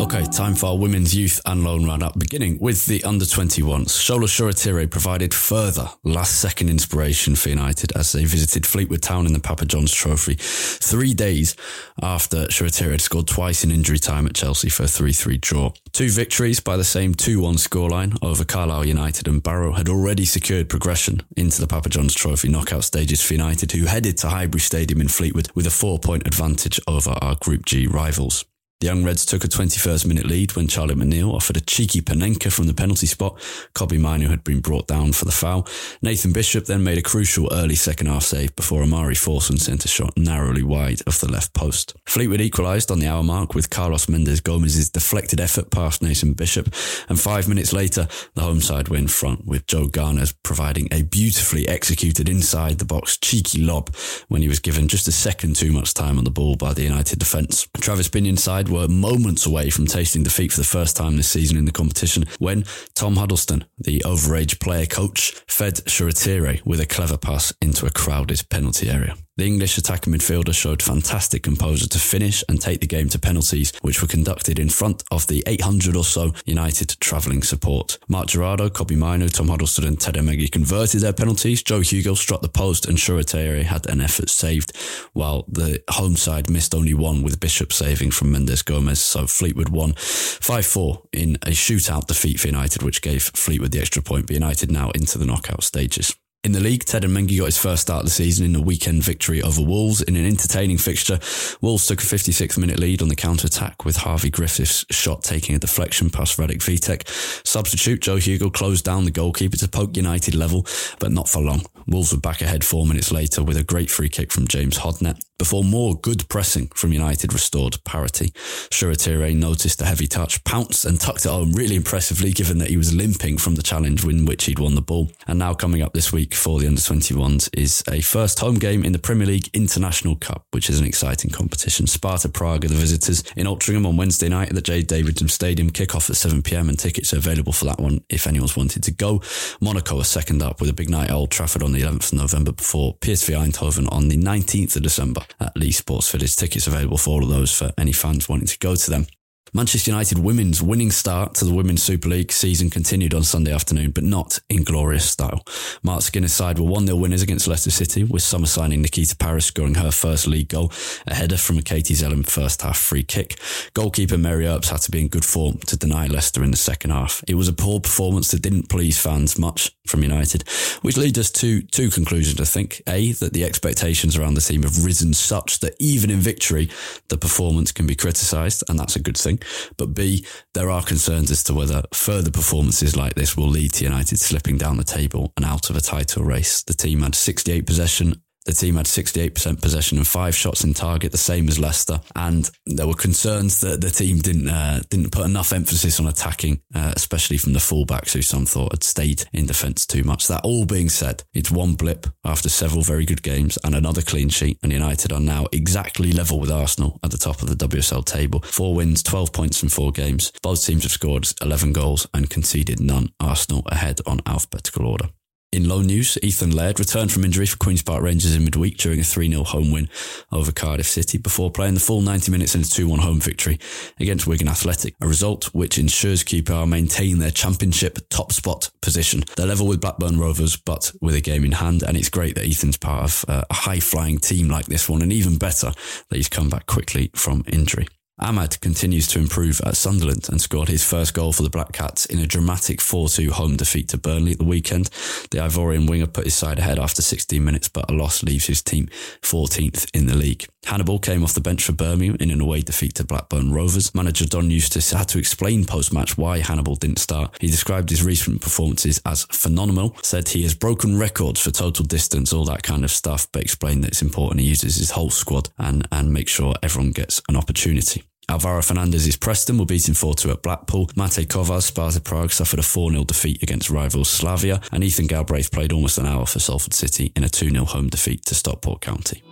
[SPEAKER 1] Okay, time for our women's youth and loan roundup, beginning with the under 21s. Shola Shoretire provided further last second inspiration for United as they visited Fleetwood Town in the Papa John's Trophy three days after Shoretire had scored twice in injury time at Chelsea for a 3 3 draw. Two victories by the same 2 1 scoreline over Carlisle United and Barrow had already secured progression into the Papa John's Trophy knockout stages for United, who headed to Highbury Stadium in Fleetwood with a four point advantage over our Group G rivals. The Young Reds took a 21st minute lead when Charlie McNeil offered a cheeky Panenka from the penalty spot. Kobbie Mainoo had been brought down for the foul. Nathan Bishop then made a crucial early second half save before Omari Forson sent a shot narrowly wide of the left post. Fleetwood equalised on the hour mark with Carlos Mendes Gomes's deflected effort past Nathan Bishop, and five minutes later, the home side were in front with Joe Garner's providing a beautifully executed inside the box cheeky lob when he was given just a second too much time on the ball by the United defence. Travis Binnion's side were moments away from tasting defeat for the first time this season in the competition when Tom Huddleston, the overage player coach, fed Shoretire with a clever pass into a crowded penalty area. The English attacking midfielder showed fantastic composure to finish and take the game to penalties, which were conducted in front of the 800 or so United travelling support. Marc Jurado, Kobbie Mainoo, Tom Huddleston and Teden Mengi converted their penalties. Joe Hugill struck the post and Shoretire had an effort saved, while the home side missed only one with Bishop saving from Mendes Gomes. So Fleetwood won 5-4 in a shootout defeat for United, which gave Fleetwood the extra point, but United now into the knockout stages. In the league, Teden Mengi got his first start of the season in a weekend victory over Wolves in an entertaining fixture. Wolves took a 56th minute lead on the counter-attack with Harvey Griffiths' shot taking a deflection past Radek Vitek. Substitute Joe Hugill closed down the goalkeeper to poke United level, but not for long. Wolves were back ahead four minutes later with a great free kick from James Hodnett before more good pressing from United restored parity. Shoretire noticed the heavy touch, pounced and tucked it home really impressively given that he was limping from the challenge in which he'd won the ball. And now coming up this week for the under-21s is a first home game in the Premier League International Cup, which is an exciting competition. Sparta Prague are the visitors in Altrincham on Wednesday night at the J. Davidson Stadium. Kick-off at 7pm and tickets are available for that one if anyone's wanted to go. Monaco are second up with a big night at Old Trafford on the 11th of November before PSV Eindhoven on the 19th of December at Leigh Sports Village. Tickets available for all of those for any fans wanting to go to them. Manchester United women's winning start to the Women's Super League season continued on Sunday afternoon, but not in glorious style. Mark Skinner's side were 1 0 winners against Leicester City, with summer signing Nikita Parris scoring her first league goal, a header from a Katie Zelem first half free kick. Goalkeeper Mary Earps had to be in good form to deny Leicester in the second half. It was a poor performance that didn't please fans much from United, which leads us to two conclusions, I think. A, that the expectations around the team have risen such that even in victory, the performance can be criticised, and that's a good thing. But B, there are concerns as to whether further performances like this will lead to United slipping down the table and out of a title race. The team had 68 possession the team had 68% possession and five shots in target, the same as Leicester. And there were concerns that the team didn't uh, didn't put enough emphasis on attacking, uh, especially from the fullbacks, who some thought had stayed in defence too much. That all being said, it's one blip after several very good games and another clean sheet. And United are now exactly level with Arsenal at the top of the WSL table. Four wins, 12 points in four games. Both teams have scored 11 goals and conceded none. Arsenal ahead on alphabetical order. In low news, Ethan Laird returned from injury for Queen's Park Rangers in midweek during a 3-0 home win over Cardiff City before playing the full 90 minutes in a 2-1 home victory against Wigan Athletic, a result which ensures QPR maintain their championship top spot position. They're level with Blackburn Rovers, but with a game in hand, and it's great that Ethan's part of uh, a high-flying team like this one, and even better that he's come back quickly from injury. Amad continues to improve at Sunderland and scored his first goal for the Black Cats in a dramatic 4-2 home defeat to Burnley at the weekend. The Ivorian winger put his side ahead after 16 minutes, but a loss leaves his team 14th in the league. Hannibal came off the bench for Birmingham in an away defeat to Blackburn Rovers. Manager John Eustace had to explain post-match why Hannibal didn't start. He described his recent performances as phenomenal, said he has broken records for total distance, all that kind of stuff, but explained that it's important he uses his whole squad and, and make sure everyone gets an opportunity. Alvaro Fernandez's Preston were beaten 4-2 at Blackpool. Matej Kovar, Sparta Prague suffered a 4-0 defeat against rivals Slavia. And Ethan Galbraith played almost an hour for Salford City in a 2-0 home defeat to Stockport County.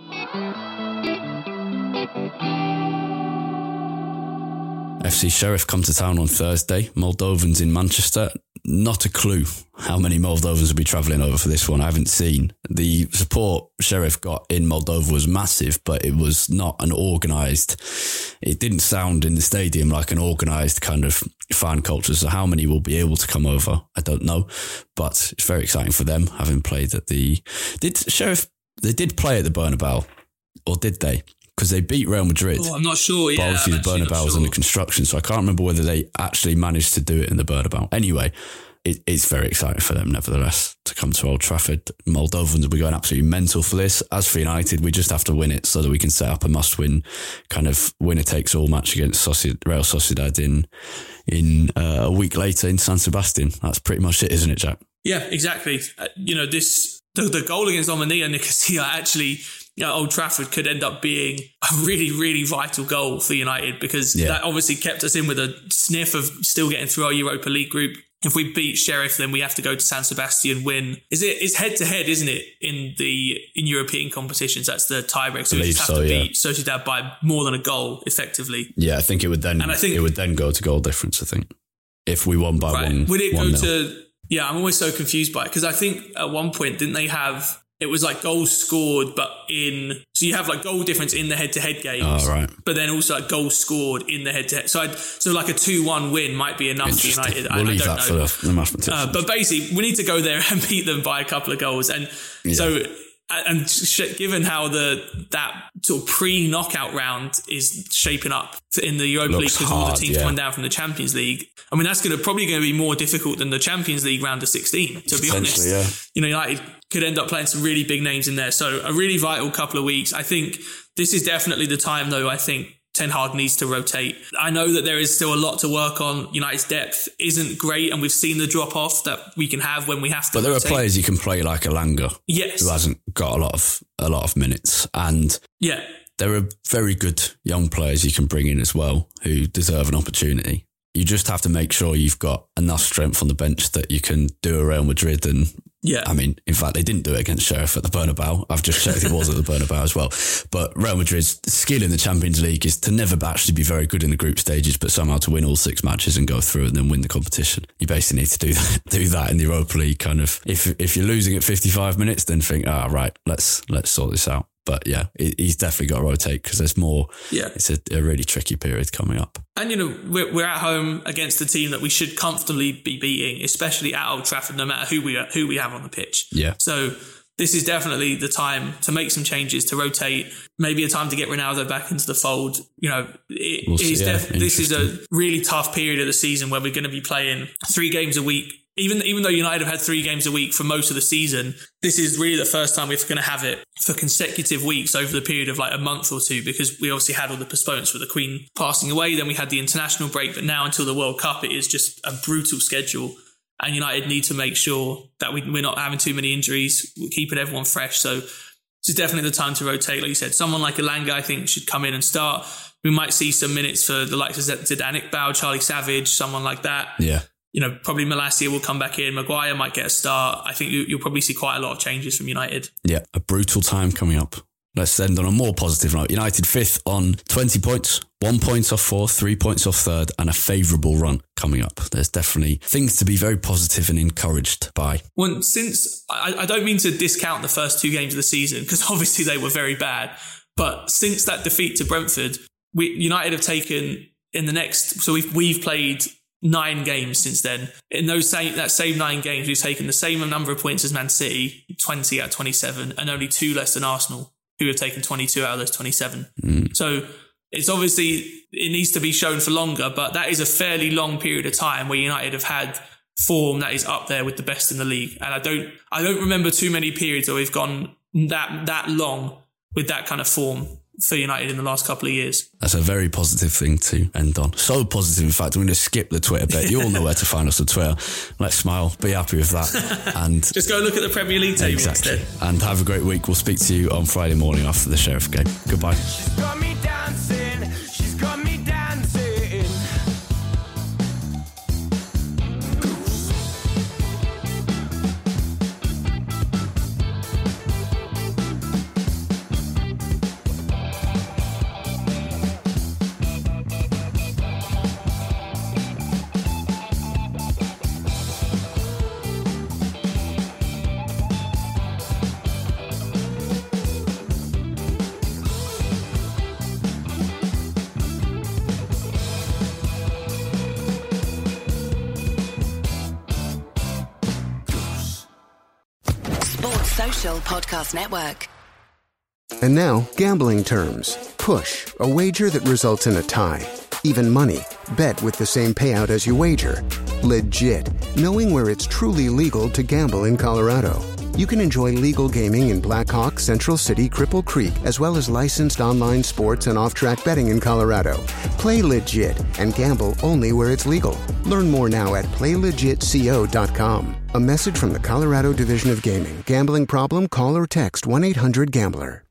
[SPEAKER 1] FC Sheriff come to town on Thursday. Moldovans in Manchester. Not a clue how many Moldovans will be travelling over for this one. I haven't seen. The support Sheriff got in Moldova was massive, but it was not an organised, it didn't sound in the stadium like an organised kind of fan culture. So how many will be able to come over? I don't know, but it's very exciting for them having played at the, did Sheriff, they did play at the Bernabeu or did they? Because they beat Real Madrid.
[SPEAKER 2] Oh, I'm not sure.
[SPEAKER 1] But
[SPEAKER 2] yeah,
[SPEAKER 1] obviously
[SPEAKER 2] I'm
[SPEAKER 1] the Bernabeu
[SPEAKER 2] sure.
[SPEAKER 1] was under construction, so I can't remember whether they actually managed to do it in the Bernabeu. Anyway, it, it's very exciting for them, nevertheless, to come to Old Trafford. Moldovans will be going absolutely mental for this. As for United, we just have to win it so that we can set up a must-win kind of winner takes all match against Sociedad, Real Sociedad in in uh, a week later in San Sebastian. That's pretty much it, isn't it, Jack?
[SPEAKER 2] Yeah, exactly. Uh, you know, this the, the goal against Omonia Nicosia actually you know, Old Trafford could end up being a really, really vital goal for United because
[SPEAKER 1] Yeah.
[SPEAKER 2] that obviously kept us in with a sniff of still getting through our Europa League group. If we beat Sheriff, then we have to go to San Sebastian, win. Is it? It's head to head, isn't it? In the in European competitions, that's the tiebreak. So we just have
[SPEAKER 1] so,
[SPEAKER 2] to
[SPEAKER 1] yeah.
[SPEAKER 2] beat Sociedad by more than a goal, effectively.
[SPEAKER 1] Yeah, I think it would then
[SPEAKER 2] And I think-
[SPEAKER 1] it would then go to goal difference. I think if we won by
[SPEAKER 2] Right?
[SPEAKER 1] one,
[SPEAKER 2] Would it go
[SPEAKER 1] nil.
[SPEAKER 2] to? Yeah, I'm always so confused by it because I think at one point didn't they have it was like goals scored, but in so you have like goal difference in the head-to-head games,
[SPEAKER 1] Oh, right.
[SPEAKER 2] but then also like goals scored in the head-to-head. So I'd, so like a two-one win might be enough for United.
[SPEAKER 1] We'll
[SPEAKER 2] I
[SPEAKER 1] leave
[SPEAKER 2] don't
[SPEAKER 1] that
[SPEAKER 2] know.
[SPEAKER 1] for the, the mathematicians.
[SPEAKER 2] Uh, but basically, we need to go there [laughs] and beat them by a couple of goals. And so, and given how the that sort of pre-knockout round is shaping up in the Europa League
[SPEAKER 1] Looks
[SPEAKER 2] because all the teams
[SPEAKER 1] yeah.
[SPEAKER 2] coming down from the Champions League, I mean that's going to probably going to be more difficult than the Champions League round of sixteen. To be honest,
[SPEAKER 1] yeah.
[SPEAKER 2] you know, United could end up playing some really big names in there. So a really vital couple of weeks. I think this is definitely the time, though. I think Ten Hag needs to rotate. I know that there is still a lot to work on. United's depth isn't great, and we've seen the drop off that we can have when we have to.
[SPEAKER 1] But there are players you can play like Elanga,
[SPEAKER 2] Yes.
[SPEAKER 1] who hasn't got a lot of a lot of minutes, and
[SPEAKER 2] Yeah.
[SPEAKER 1] there are very good young players you can bring in as well who deserve an opportunity. You just have to make sure you've got enough strength on the bench that you can do a Real Madrid and.
[SPEAKER 2] Yeah.
[SPEAKER 1] I mean, in fact, they didn't do it against Sheriff at the Bernabeu. I've just checked it was at the Bernabeu as well. But Real Madrid's skill in the Champions League is to never actually be very good in the group stages, but somehow to win all six matches and go through and then win the competition. You basically need to do that, [laughs] do that in the Europa League. Kind of, if if you're losing at 55 minutes, then think, ah, right, let's let's sort this out. But yeah, he's definitely got to rotate because there's more.
[SPEAKER 2] Yeah.
[SPEAKER 1] it's a, a really tricky period coming up.
[SPEAKER 2] And, you know, we're, we're at home against a team that we should comfortably be beating, especially at Old Trafford, no matter who we are, who we have on the pitch.
[SPEAKER 1] Yeah.
[SPEAKER 2] So this is definitely the time to make some changes, to rotate, maybe a time to get Ronaldo back into the fold. You know, it,
[SPEAKER 1] We'll see, yeah,
[SPEAKER 2] def- this is a really tough period of the season where we're going to be playing three games a week even even though United have had three games a week for most of the season, this is really the first time we're going to have it for consecutive weeks over the period of like a month or two because we obviously had all the postponements for the Queen passing away. Then we had the international break, but now until the World Cup, it is just a brutal schedule. And United need to make sure that we, we're not having too many injuries, we're keeping everyone fresh. So this is definitely the time to rotate. Like you said, someone like Elanga, I think, should come in and start. We might see some minutes for the likes of Zidane Iqbal, Charlie Savage, someone like that.
[SPEAKER 1] Yeah
[SPEAKER 2] you know, probably Malacia will come back in. Maguire might get a start. I think you, will probably see quite a lot of changes from United.
[SPEAKER 1] Yeah, a brutal time coming up. Let's end on a more positive note. United fifth on 20 points, one point off fourth, three points off third, and a favourable run coming up. There's definitely things to be very positive and encouraged by.
[SPEAKER 2] Well, since I, I don't mean to discount the first two games of the season because [laughs] obviously they were very bad, but since that defeat to Brentford, we, United have taken in the next. So we've we've played nine games since then. In those same that same nine games, we've taken the same number of points as Man City, 20 out of 27, and only two less than Arsenal, who have taken 22 out of those 27. Mm. So it's obviously it needs to be shown for longer, but that is a fairly long period of time where United have had form that is up there with the best in the league. And I don't I don't remember too many periods where we've gone that that long with that kind of form for United in the last couple of years.
[SPEAKER 1] That's a very positive thing to end on. So positive, in fact, I'm going to skip the Twitter bit. You all know where to find us on Twitter. Let's smile, be happy with that. [laughs] And
[SPEAKER 2] just go look at the Premier League table exactly. instead.
[SPEAKER 1] And have a great week. We'll speak to you on Friday morning after the Sheriff game. Goodbye.
[SPEAKER 3] Now, gambling terms. Push, a wager that results in a tie. Even money, bet with the same payout as you wager. Legit, knowing where it's truly legal to gamble in Colorado. You can enjoy legal gaming in Black Hawk, Central City, Cripple Creek, as well as licensed online sports and off track betting in Colorado. Play legit and gamble only where it's legal. Learn more now at playlegitco.com. A message from the Colorado Division of Gaming. Gambling problem? Call or text 1 800 Gambler.